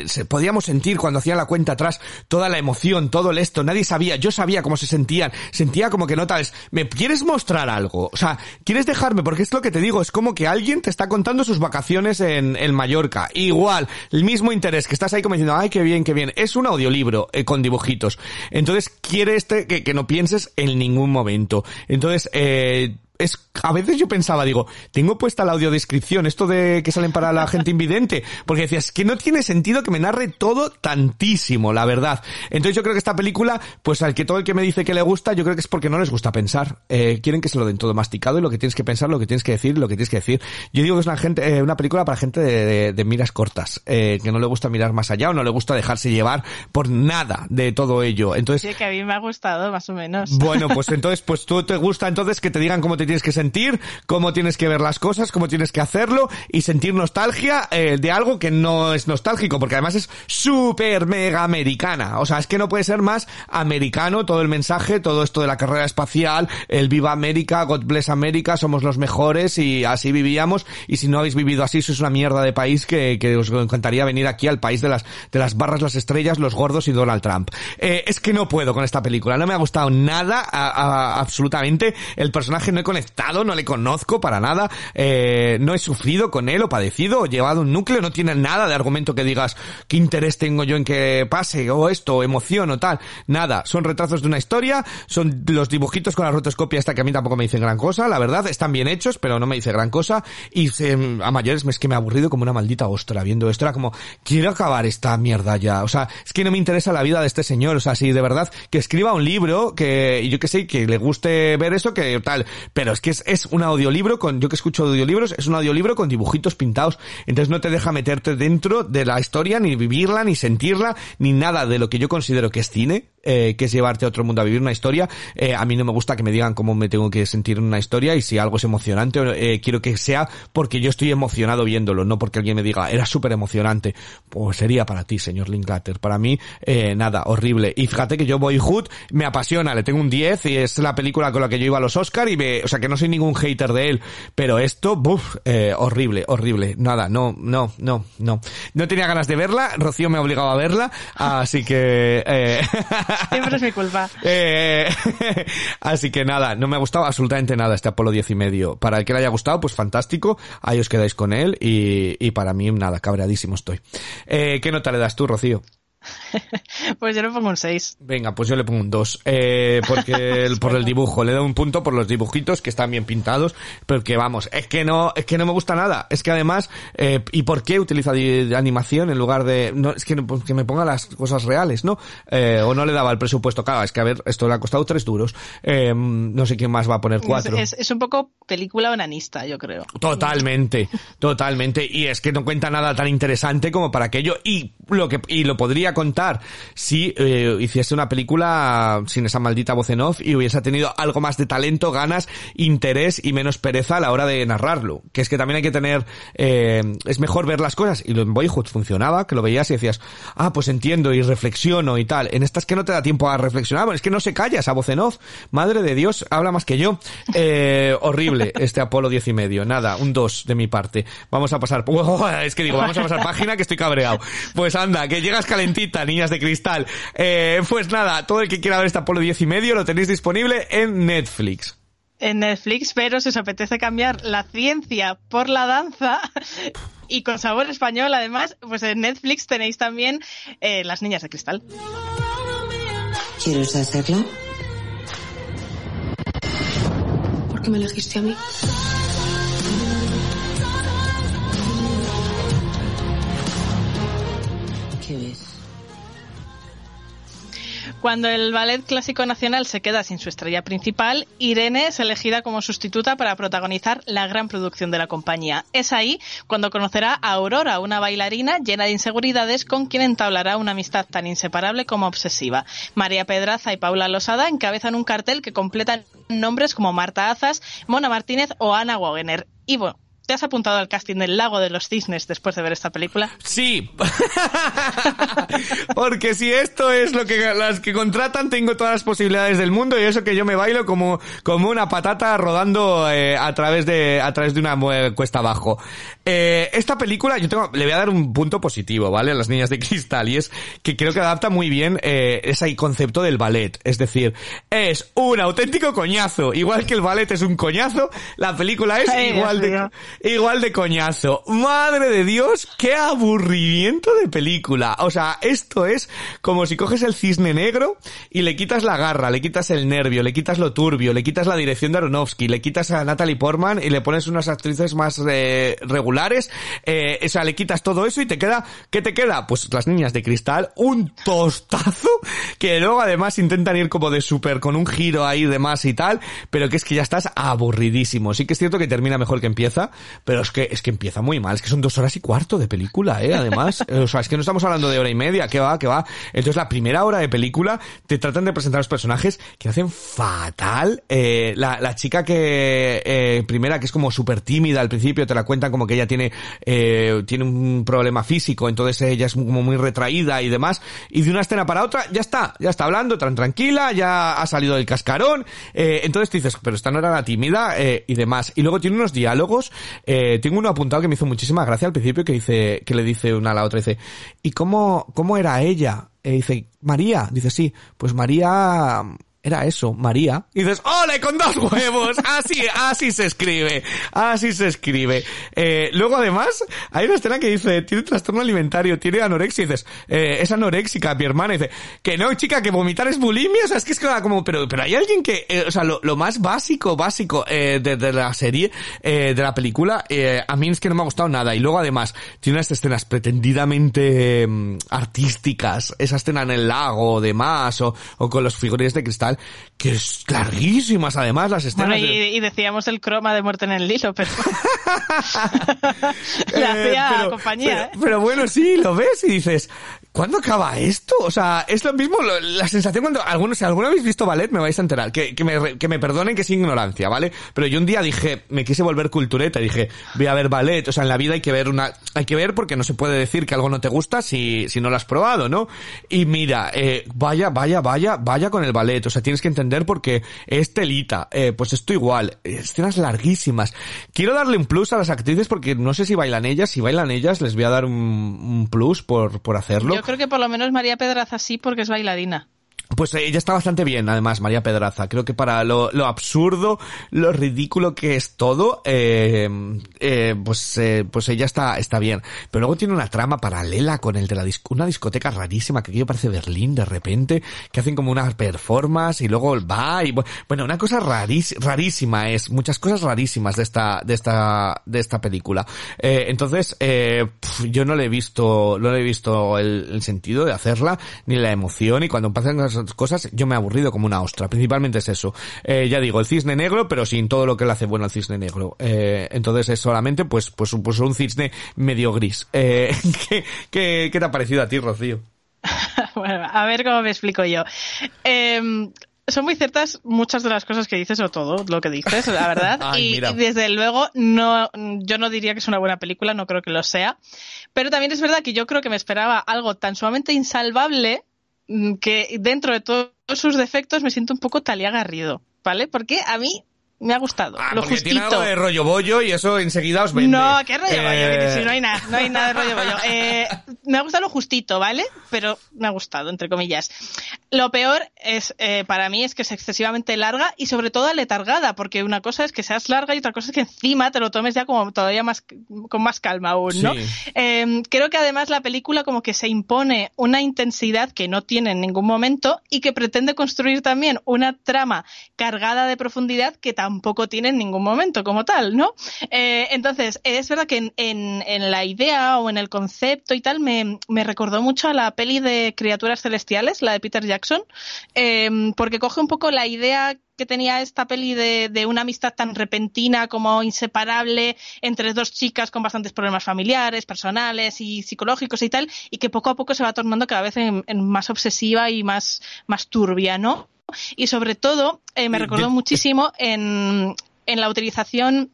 se- podíamos sentir cuando hacían la cuenta atrás toda la emoción, todo el esto, nadie sabía, yo sabía cómo se sentían, sentía como que no tal, ¿me quieres mostrar algo? O sea, ¿quieres dejarme? Porque es lo que te digo, es como que alguien te está contando sus vacaciones en, en Mallorca. Igual, el mismo interés, que estás ahí como diciendo, ay, qué bien, qué bien. Es un audiolibro eh, con dibujitos. Entonces, quiere este que, que no pienses en ningún momento. Entonces, eh, es a veces yo pensaba, digo, tengo puesta la audiodescripción, esto de que salen para la gente invidente, porque decías, que no tiene sentido que me narre todo tantísimo, la verdad. Entonces yo creo que esta película, pues al que todo el que me dice que le gusta, yo creo que es porque no les gusta pensar. Eh, quieren que se lo den todo masticado y lo que tienes que pensar, lo que tienes que decir, lo que tienes que decir. Yo digo que es una gente, eh, una película para gente de, de- de miras cortas, eh, que no le gusta mirar más allá o no le gusta dejarse llevar por nada de todo ello. Entonces, Sí, que a mí me ha gustado, más o menos. bueno, pues entonces, pues tú te gusta entonces que te digan cómo te tienes que sentir, cómo tienes que ver las cosas, cómo tienes que hacerlo y sentir nostalgia eh, de algo que no es nostálgico, porque además es súper mega americana. O sea, es que no puede ser más americano todo el mensaje, todo esto de la carrera espacial, el Viva América, God Bless America, somos los mejores y así vivíamos. Y si no habéis vivido así, sois una mierda de país que, que os encantaría venir aquí al país de las, de las barras, las estrellas, los gordos y Donald Trump. Eh, es que no puedo con esta película, no me ha gustado nada, a- a- absolutamente. El personaje no he conectado, no le conozco para nada, eh, no he sufrido con él o padecido o llevado un núcleo, no tiene nada de argumento que digas qué interés tengo yo en que pase o esto, o emoción o tal. Nada, son retratos de una historia, son los dibujitos con la rotoscopia esta que a mí tampoco me dicen gran cosa, la verdad, están bien hechos, pero no me dice gran cosa y se- a mayores es que me ha aburrido como una maldita ostra viendo esto, era como, quiero acabar esta mierda ya, o sea, es que no me interesa la vida de este señor, o sea, si de verdad que escriba un libro, que, yo que sé, que le guste ver eso, que tal, es que es, es un audiolibro con, yo que escucho audiolibros, es un audiolibro con dibujitos pintados, entonces no te deja meterte dentro de la historia, ni vivirla, ni sentirla, ni nada de lo que yo considero que es cine, eh, que es llevarte a otro mundo a vivir una historia, eh, a mí no me gusta que me digan cómo me tengo que sentir en una historia y si algo es emocionante, eh, quiero que sea porque yo estoy emocionado viéndolo, no porque alguien me diga, era súper emocionante. Pues sería para ti, señor Linklater. Para mí, eh, nada, horrible. Y fíjate que yo Boyhood me apasiona, le tengo un 10 y es la película con la que yo iba a los Oscar y me, o sea que no soy ningún hater de él, pero esto, buf, eh, horrible, horrible. Nada, no, no, no, no. No tenía ganas de verla, Rocío me ha obligado a verla, así que, eh, [laughs] Siempre es mi culpa. [laughs] eh, [laughs] así que nada, no me ha gustado absolutamente nada este Apolo 10 y medio. Para el que le haya gustado, pues fantástico. Ahí os quedáis con él y, y para mí nada, cabreadísimo estoy. Eh, ¿Qué nota le das tú, Rocío? [laughs] Pues yo le pongo un 6. Venga, pues yo le pongo un 2. Eh, porque el- por el dibujo. Le doy un punto por los dibujitos que están bien pintados. Pero que vamos, es que no, es que no me gusta nada. Es que además, eh, ¿y por qué utiliza animación en lugar de, no, es que, no- pues que me ponga las cosas reales, ¿no? Eh, o no le daba el presupuesto. Claro, es que a ver, esto le ha costado tres duros. Eh, no sé quién más va a poner cuatro. Es, es un poco película onanista, yo creo. Totalmente, totalmente. Y es que no cuenta nada tan interesante como para aquello. Y lo que, y lo podría contar si eh, hiciese una película sin esa maldita voz en off y hubiese tenido algo más de talento, ganas, interés y menos pereza a la hora de narrarlo. Que es que también hay que tener, eh, es mejor ver las cosas. Y lo en Boyhood funcionaba, que lo veías y decías, ah, pues entiendo y reflexiono y tal. En estas que no te da tiempo a reflexionar, bueno, es que no se calla esa voz en off. Madre de Dios, habla más que yo. Eh, horrible este Apolo 10 y medio. Nada, un 2 de mi parte. Vamos a pasar, [laughs] es que digo, vamos a pasar página que estoy cabreado. Pues anda, que llegas calentita, niñas de cristal. Eh, pues nada, todo el que quiera ver este Apolo 10 y medio lo tenéis disponible en Netflix. En Netflix, pero si os apetece cambiar la ciencia por la danza [laughs] y con sabor español, además, pues en Netflix tenéis también eh, Las Niñas de Cristal. ¿Quieres hacerlo? ¿Por qué me elegiste a mí? Cuando el Ballet Clásico Nacional se queda sin su estrella principal, Irene es elegida como sustituta para protagonizar la gran producción de la compañía. Es ahí cuando conocerá a Aurora, una bailarina llena de inseguridades con quien entablará una amistad tan inseparable como obsesiva. María Pedraza y Paula Losada encabezan un cartel que completan nombres como Marta Azas, Mona Martínez o Ana Wagener. Y bueno, ¿te has apuntado al casting del Lago de los Cisnes después de ver esta película? Sí. [laughs] Porque si esto es lo que las que contratan, tengo todas las posibilidades del mundo y eso que yo me bailo como, como una patata rodando eh, a través de, a través de una cuesta abajo. Eh, esta película, yo tengo, le voy a dar un punto positivo, ¿vale? A las niñas de cristal, y es que creo que adapta muy bien eh, ese concepto del ballet. Es decir, es un auténtico coñazo. Igual que el ballet es un coñazo, la película es Ay, igual de. Igual de coñazo. Madre de Dios, qué aburrimiento de película. O sea, esto es como si coges el cisne negro y le quitas la garra, le quitas el nervio, le quitas lo turbio, le quitas la dirección de Aronofsky, le quitas a Natalie Portman y le pones unas actrices más eh, regulares. Eh, o sea, le quitas todo eso y te queda, ¿qué te queda? Pues las niñas de cristal, un tostazo que luego además intentan ir como de súper con un giro ahí de más y tal, pero que es que ya estás aburridísimo. Sí que es cierto que termina mejor que empieza, pero es que es que empieza muy mal, es que son dos horas y cuarto de película, eh, además. [laughs] Eh, o sea, es que no estamos hablando de hora y media, que va, que va. Entonces la primera hora de película te tratan de presentar los personajes que hacen fatal. Eh, la, la chica que, eh, primera, que es como súper tímida al principio, te la cuentan como que ella tiene, eh, tiene un problema físico, entonces ella es como muy retraída y demás, y de una escena para otra, ya está, ya está hablando tan tranquila, ya ha salido del cascarón, eh, entonces te dices, pero esta no era la tímida, eh, y demás. Y luego tiene unos diálogos, eh, tengo uno apuntado que me hizo muchísima gracia al principio, que dice, que le dice una a la otra, dice, ¿y cómo, cómo era ella? Eh, dice, María, dice, sí, pues María, era eso, María. Y dices, ¡ole, con dos [laughs] huevos! Así, así se escribe. Así se escribe. Eh, luego, además, hay una escena que dice, tiene trastorno alimentario, tiene anorexia. Y dices, eh, es anoréxica, mi hermana. Dice, que no, chica, que vomitar es bulimia. O sea, es que es como, pero, pero hay alguien que, eh, o sea, lo, lo más básico, básico, eh, de, de la serie, eh, de la película, a mí es que no me ha gustado nada. Y luego, además, tiene unas escenas pretendidamente mm, artísticas. Esa escena en el lago, o demás, o, o con los figurines de cristal, que es larguísimas, además, las escenas. Bueno, y, de- y decíamos el croma de muerte en el hilo, pero [laughs] [laughs] le Eh, hacía pero- compañía, pero, ¿eh? pero bueno, sí, lo ves y dices, ¿cuándo acaba esto? O sea, es lo mismo, la sensación cuando algunos, si alguno habéis visto ballet, me vais a enterar, que, que, me, que me perdonen que es ignorancia, ¿vale? Pero yo un día dije, me quise volver cultureta, dije, voy a ver ballet, o sea, en la vida hay que ver una, hay que ver porque no se puede decir que algo no te gusta si, si no lo has probado, ¿no? Y mira, eh, vaya, vaya, vaya, vaya con el ballet, o sea, tienes que entender porque es telita, eh, pues esto igual, escenas larguísimas. Quiero darle un plus a las actrices porque no sé si bailan ellas, si bailan ellas les voy a dar un, plus por, por hacerlo. Creo que por lo menos María Pedraza sí, porque es bailarina. Pues eh, ella está bastante bien, además, María Pedraza. Creo que para lo, lo absurdo, lo ridículo que es todo, eh, eh, pues, eh, pues ella está, está bien. Pero luego tiene una trama paralela con el de la disco, una discoteca rarísima que aquello parece Berlín de repente, que hacen como una performance y luego va y bu- bueno, una cosa rarís- rarísima es, muchas cosas rarísimas de esta, de esta, de esta película. Eh, entonces, eh, yo no le he visto, no le he visto el, sentido de hacerla, ni la emoción, y cuando pasan esas cosas, yo me he aburrido como una ostra. Principalmente es eso. Eh, ya digo, el cisne negro, pero sin todo lo que le hace bueno al cisne negro. Eh, entonces es solamente, pues, pues, un- pues un cisne medio gris. Eh, [laughs] ¿qué, qué, qué te ha parecido a ti, Rocío? [laughs] bueno, a ver cómo me explico yo. Em, son muy ciertas muchas de las cosas que dices o todo lo que dices, la verdad. [laughs] Ay, y, mira. desde luego no, yo no diría que es una buena película, no creo que lo sea. Pero también es verdad que yo creo que me esperaba algo tan sumamente insalvable que dentro de todos sus defectos me siento un poco Talia Garrido, ¿vale? Porque a mí me ha gustado. Ah, lo porque justito. tiene algo de rollo bollo y eso enseguida os vende. No, qué rollo bollo, Eh, que si no hay nada, no hay nada de rollo bollo. [laughs] Eh, me ha gustado lo justito, ¿vale? Pero me ha gustado, entre comillas. Lo peor es, eh, para mí, es que es excesivamente larga y sobre todo aletargada, porque una cosa es que seas larga y otra cosa es que encima te lo tomes ya como todavía más, con más calma aún, ¿no? Sí. Eh, creo que además la película como que se impone una intensidad que no tiene en ningún momento y que pretende construir también una trama cargada de profundidad que tampoco tiene en ningún momento como tal, ¿no? Eh, entonces, es verdad que en, en- en la idea o en el concepto y tal me, me recordó mucho a la peli de Criaturas Celestiales, la de Peter Jackson, eh, porque coge un poco la idea que tenía esta peli de, de una amistad tan repentina como inseparable entre dos chicas con bastantes problemas familiares, personales y psicológicos y tal, y que poco a poco se va tornando cada vez en, en más obsesiva y más, más turbia, ¿no? Y sobre todo, eh, me recordó muchísimo en, en la utilización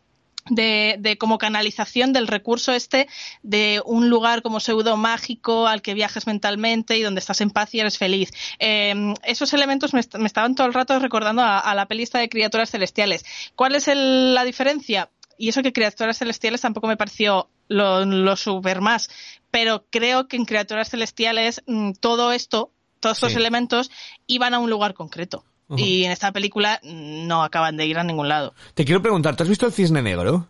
de, de como canalización del recurso este de un lugar como pseudo mágico al que viajes mentalmente y donde estás en paz y eres feliz. Eh, esos elementos me, me estaban todo el rato recordando a, a la pelista de criaturas celestiales. ¿Cuál es el- la diferencia? Y eso que criaturas celestiales tampoco me pareció lo, lo super más, pero creo que en criaturas celestiales mm, todo esto, todos estos Sí. elementos iban a un lugar concreto. Y en esta película no acaban de ir a ningún lado. Te quiero preguntar, ¿tú has visto el cisne negro?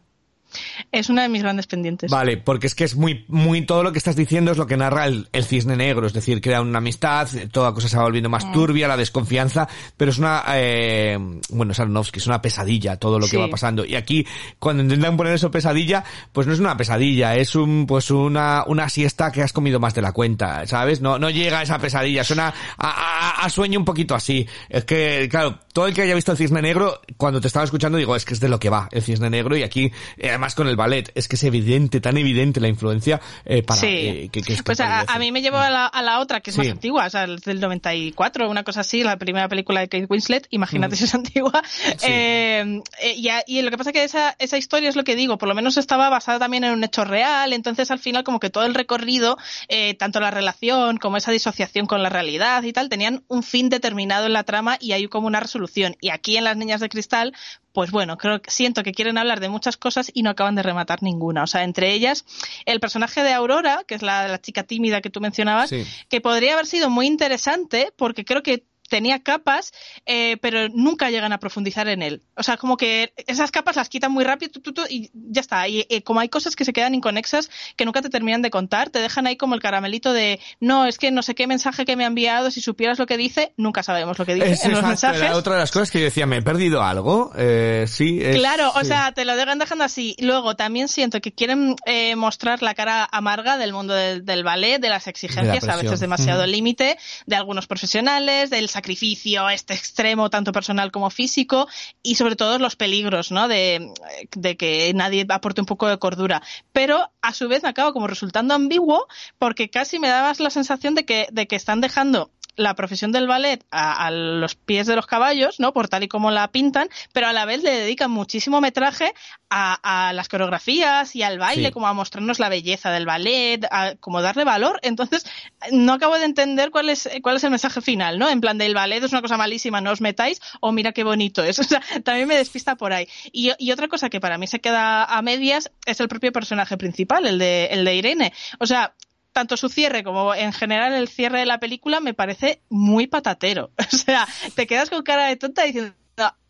Es una de mis grandes pendientes. Vale, porque es que es muy, muy, todo lo que estás diciendo es lo que narra el, el cisne negro, es decir, crea una amistad, toda cosa se va volviendo más turbia, la desconfianza, pero es una, eh, bueno, es Aronofsky, es una pesadilla todo lo que Sí. va pasando. Y aquí, cuando intentan poner eso pesadilla, pues no es una pesadilla, es un, pues una, una siesta que has comido más de la cuenta, ¿sabes? No, no llega a esa pesadilla, suena a, a- a sueño un poquito así. Es que, claro, todo el que haya visto el cisne negro, cuando te estaba escuchando digo, es que es de lo que va el cisne negro y aquí, eh, además con el ballet, es que es evidente, tan evidente la influencia eh, para Sí. eh, que, que es Pues a, a mí me llevó a la, a la otra, que es Sí. más antigua, o sea, el del 94, una cosa así, la primera película de Kate Winslet, imagínate si es antigua. Eh, eh, y, a- y lo que pasa es que esa, esa historia es lo que digo, por lo menos estaba basada también en un hecho real, entonces al final como que todo el recorrido, eh, tanto la relación como esa disociación con la realidad y tal, tenían un fin determinado en la trama y hay como una resolución. Y aquí en Las Niñas de Cristal, pues bueno, creo siento que quieren hablar de muchas cosas y no acaban de rematar ninguna. O sea, entre ellas, el personaje de Aurora, que es la, la chica tímida que tú mencionabas, Sí. que podría haber sido muy interesante porque creo que tenía capas, eh, pero nunca llegan a profundizar en él. O sea, como que esas capas las quitan muy rápido tu, tu, tu, y ya está. Y eh, como hay cosas que se quedan inconexas que nunca te terminan de contar, te dejan ahí como el caramelito de no, es que no sé qué mensaje que me ha enviado, si supieras lo que dice, nunca sabemos lo que dice Es en los mensajes. era otra de las cosas que yo decía, ¿me he perdido algo? Eh, sí, es- Claro, o sea, te lo dejan dejando así. Luego también siento que quieren eh, mostrar la cara amarga del mundo del, del ballet, de las exigencias, a veces demasiado Ujú. límite, de algunos profesionales, del sacrificio este extremo, tanto personal como físico, y sobre todo los peligros, ¿no? De, de que nadie aporte un poco de cordura. Pero a su vez me acaba como resultando ambiguo, porque casi me dabas la sensación de que, de que están dejando la profesión del ballet a, a los pies de los caballos, ¿no? Por tal y como la pintan, pero a la vez le dedican muchísimo metraje a, a las coreografías y al baile, Sí. como a mostrarnos la belleza del ballet, a como darle valor. Entonces, no acabo de entender cuál es, cuál es el mensaje final, ¿no? En plan, del ballet es una cosa malísima, no os metáis, o mira qué bonito es. [laughs] O sea, también me despista por ahí. Y, y otra cosa que para mí se queda a medias es el propio personaje principal, el de, el de Irene. O sea, tanto su cierre como en general el cierre de la película me parece muy patatero. [laughs] O sea, te quedas con cara de tonta diciendo,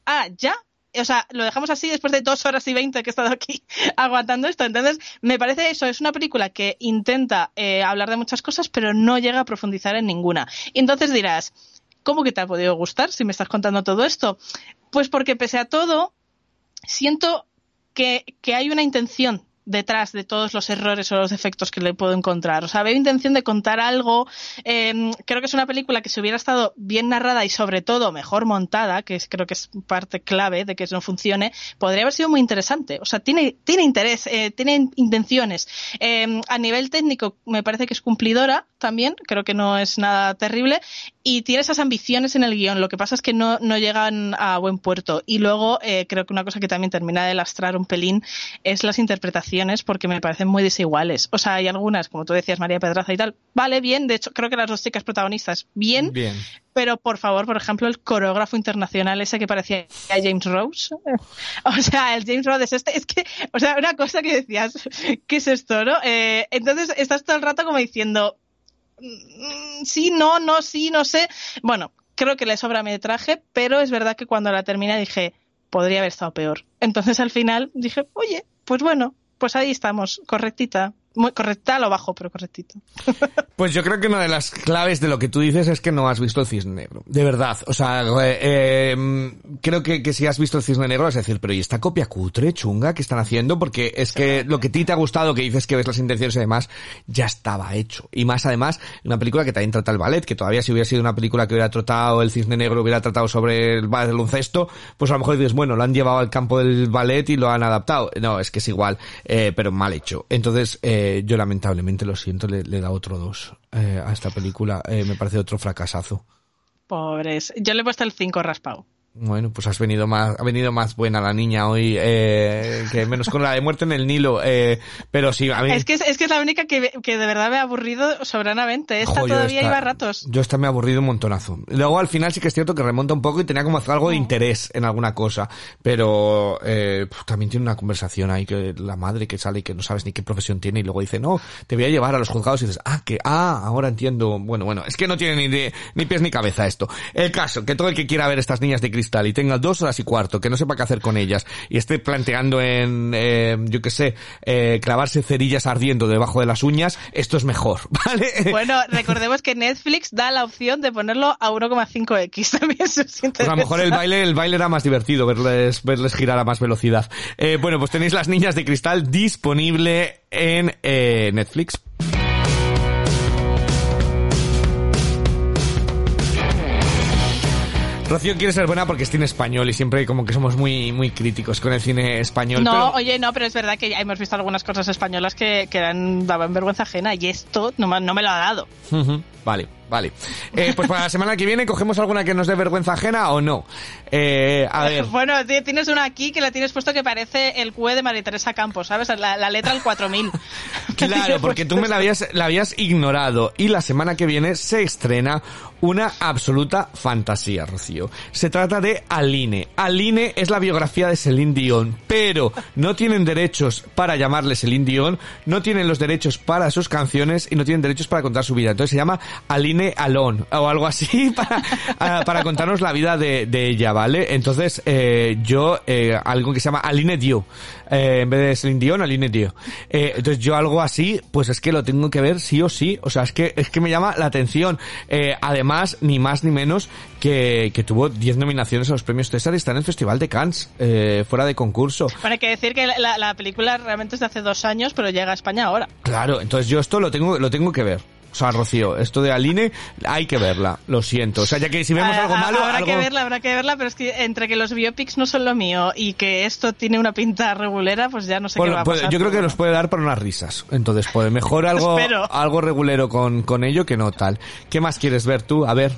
ah, ya. O sea, lo dejamos así después de dos horas y veinte que he estado aquí [laughs] aguantando esto. Entonces, me parece eso, es una película que intenta eh, hablar de muchas cosas, pero no llega a profundizar en ninguna. Y entonces dirás, ¿cómo que te ha podido gustar si me estás contando todo esto? Pues porque pese a todo, siento que, que hay una intención detrás de todos los errores o los defectos que le puedo encontrar. O sea, veo intención de contar algo. Eh, creo que es una película que si hubiera estado bien narrada y sobre todo mejor montada, que creo que es parte clave de que no funcione, podría haber sido muy interesante. O sea, tiene, tiene interés, eh, tiene intenciones. Eh, a nivel técnico me parece que es cumplidora también, creo que no es nada terrible y tiene esas ambiciones en el guion. Lo que pasa es que no, no llegan a buen puerto. Y luego eh, creo que una cosa que también termina de lastrar un pelín es las interpretaciones porque me parecen muy desiguales. O sea, hay algunas, como tú decías, María Pedraza y tal, vale, bien, de hecho creo que las dos chicas protagonistas, bien, Bien. pero por favor, por ejemplo, el coreógrafo internacional ese que parecía James Rose. [laughs] O sea, el James Rose es este, es que, o sea, una cosa que decías, [laughs] ¿qué es esto, no? Eh, entonces estás todo el rato como diciendo, mm, sí, no, no, sí, no sé. Bueno, creo que le sobra metraje, pero es verdad que cuando la terminé dije, podría haber estado peor. Entonces al final dije, oye, pues bueno, pues ahí estamos, correctita. Muy correcta lo bajo, pero correctito. [laughs] Pues yo creo que una de las claves de lo que tú dices es que no has visto el cisne negro. De verdad. O sea, eh, eh, creo que, que si has visto el cisne negro vas a decir, pero ¿y esta copia cutre, chunga, que están haciendo? Porque es que lo que a ti te ha gustado, que dices que ves las intenciones y demás, ya estaba hecho. Y más además, una película que también trata el ballet, que todavía si hubiera sido una película que hubiera tratado el cisne negro, hubiera tratado sobre el ballet del baloncesto, pues a lo mejor dices, bueno, lo han llevado al campo del ballet y lo han adaptado. No, es que es igual, eh, pero mal hecho. Entonces, eh, yo lamentablemente lo siento, le, le da otro dos eh, a esta película. Eh, me parece otro fracasazo. Pobres. Yo le he puesto el 5 raspado. Bueno, pues has venido más, ha venido más buena la niña hoy, eh, que menos con la de muerte en el Nilo, eh, pero sí, a mí... Es que es, es que es la única que, que de verdad me ha aburrido soberanamente. Esta Jo, todavía esta- iba a ratos. Yo esta me ha aburrido un montonazo. Luego al final sí que es cierto que remonta un poco y tenía como algo de interés en alguna cosa. Pero eh, pf, también tiene una conversación ahí que la madre que sale y que no sabes ni qué profesión tiene y luego dice, no, te voy a llevar a los juzgados y dices, ah, que, ah, ahora entiendo. Bueno, bueno, es que no tiene ni, de- ni pies ni cabeza esto. El caso, que todo el que quiera ver estas niñas de cristal y tenga dos horas y cuarto, que no sepa qué hacer con ellas y esté planteando en, eh, yo qué sé, eh, clavarse cerillas ardiendo debajo de las uñas, esto es mejor, [laughs] ¿vale? Bueno, recordemos que Netflix da la opción de ponerlo a 1,5x [laughs] también. Eso es Pues a lo mejor el baile, el baile era más divertido, verles, verles girar a más velocidad. Eh, bueno, pues tenéis las niñas de cristal disponible en eh, Netflix. Rocío quiere ser buena porque es cine español y siempre como que somos muy, muy críticos con el cine español. No, pero- oye, no, pero es verdad que ya hemos visto algunas cosas españolas que, que dan, daban vergüenza ajena y esto no, me- no me lo ha dado. Vale, vale. Eh, pues para la semana que viene cogemos alguna que nos dé vergüenza ajena o no. Eh, a ver. Bueno, ti- tienes una aquí que la tienes puesto que parece el QE de María Teresa Campos, ¿sabes? La, la letra al 4000. [laughs] Claro, porque tú me la habías, la habías ignorado y la semana que viene se estrena una absoluta fantasía, Rocío. Se trata de Aline. Aline es la biografía de Celine Dion, pero no tienen derechos para llamarle Celine Dion, no tienen los derechos para sus canciones y no tienen derechos para contar su vida. Entonces se llama Aline Alone o algo así [laughs] para, ah, para contarnos la vida de, de ella, ¿vale? Entonces eh, yo, eh, algo que se llama Aline Dio, eh, en vez de Celine Dion, Aline Dio. Entonces yo algo así, pues es que lo tengo que ver sí o sí. O sea, es que, es que me llama la atención. Además, ni más ni menos que, que tuvo 10 nominaciones a los premios César y está en el Festival de Cannes, fuera de concurso. Bueno, hay que decir que la, la película realmente es de hace dos años, pero llega a España ahora. Claro, entonces yo esto lo tengo, lo tengo que ver. O sea, Rocío, esto de Aline hay que verla, lo siento. O sea, ya que si vemos algo malo, habrá algo... que verla, habrá que verla, pero es que entre que los biopics no son lo mío y que esto tiene una pinta regulera, pues ya no sé Bueno, qué va a pues, pasar. yo creo que nos puede dar para unas risas. Entonces, pues mejor algo, [laughs] algo regulero con, con ello que no tal. ¿Qué más quieres ver tú? A ver.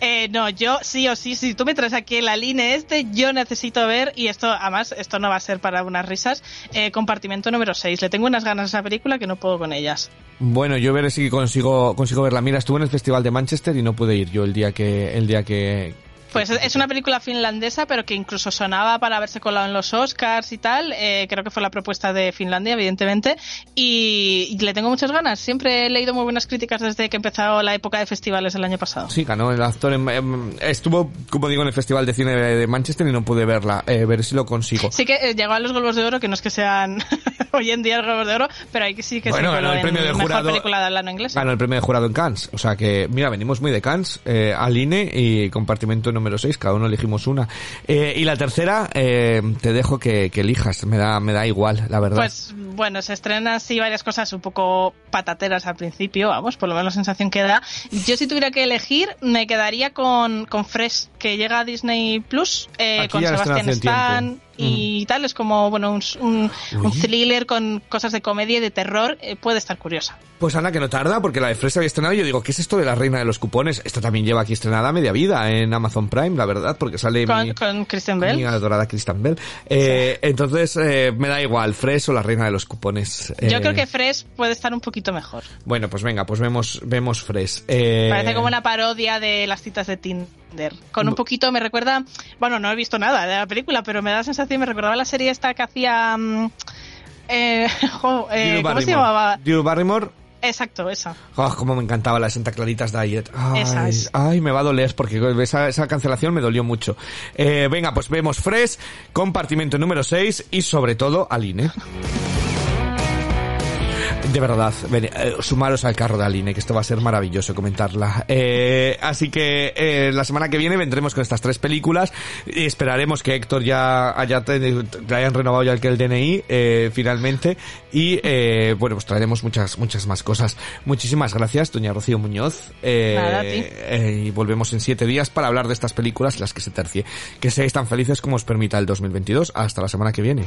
Eh, no, yo sí o sí, si tú me traes aquí la línea este, yo necesito ver, y esto, además, esto no va a ser para unas risas, eh, compartimento número 6. Le tengo unas ganas a esa película que no puedo con ellas. Bueno, yo veré si consigo, consigo verla. Mira, estuve en el Festival de Manchester y no pude ir yo el día que, el día que, Pues es una película finlandesa, pero que incluso sonaba para haberse colado en los Oscars y tal. Eh, creo que fue la propuesta de Finlandia, evidentemente. Y, y le tengo muchas ganas. Siempre he leído muy buenas críticas desde que empezó la época de festivales el año pasado. Sí, ganó el actor. en- em, estuvo, como digo, en el Festival de Cine de Manchester y no pude verla. Eh, ver si lo consigo. Sí que eh, llegó a los Globos de Oro, que no es que sean [laughs] hoy en día los Globos de Oro, pero ahí que sí que Bueno, se ganó el premio en del mejor jurado. película de habla no inglesa. Ganó el premio de jurado en Cannes. O sea que, mira, venimos muy de Cannes. Eh, Aline y compartimento número 6. Cada uno elegimos una. Eh, y la tercera, eh, te dejo que, que elijas. Me da, me da igual, la verdad. Pues bueno, se estrenan así varias cosas un poco patateras al principio, vamos, por lo menos la sensación que da. Yo si tuviera que elegir, me quedaría con, con Fresh, que llega a Disney Plus, eh, con Sebastián Stan y tal. Es como, bueno, un, un, un thriller con cosas de comedia y de terror. eh, puede estar curiosa. Pues Ana, que no tarda, porque la de Fresh había estrenado y yo digo, ¿qué es esto de la reina de los cupones? Esta también lleva aquí estrenada media vida en Amazon Prime, la verdad, porque sale Con, mi, con Kristen mi Bell. adorada Kristen Bell. Eh, Entonces, eh, me da igual, Fresh o la reina de los cupones. Yo creo que Fresh puede estar un poquito mejor. Bueno, pues venga, pues vemos, vemos Fresh. Parece como una parodia de las citas de Tinder. Con un poquito, me recuerda. Bueno, no he visto nada de la película, pero me da la sensación, me recordaba la serie esta que hacía. mm, eh, [laughs] jo, eh, ¿Cómo se llamaba? Drew Barrymore. Exacto, esa. Oh, cómo me encantaba la Santa Claritas Diet. Ay, Esa es. ay, me va a doler porque esa, esa cancelación me dolió mucho. Eh, venga, pues vemos Fresh, compartimento número 6 y sobre todo Aline. De verdad, ven, eh, sumaros al carro de Aline, que esto va a ser maravilloso comentarla. Eh, así que eh, la semana que viene vendremos con estas tres películas y esperaremos que Héctor ya haya te- le hayan renovado ya el DNI eh, finalmente y eh, bueno pues traeremos muchas muchas más cosas. Muchísimas gracias, doña Rocío Muñoz. Eh, Nada, y volvemos en siete días para hablar de estas películas las que se tercie. Que seáis tan felices como os permita el 2022. Hasta la semana que viene.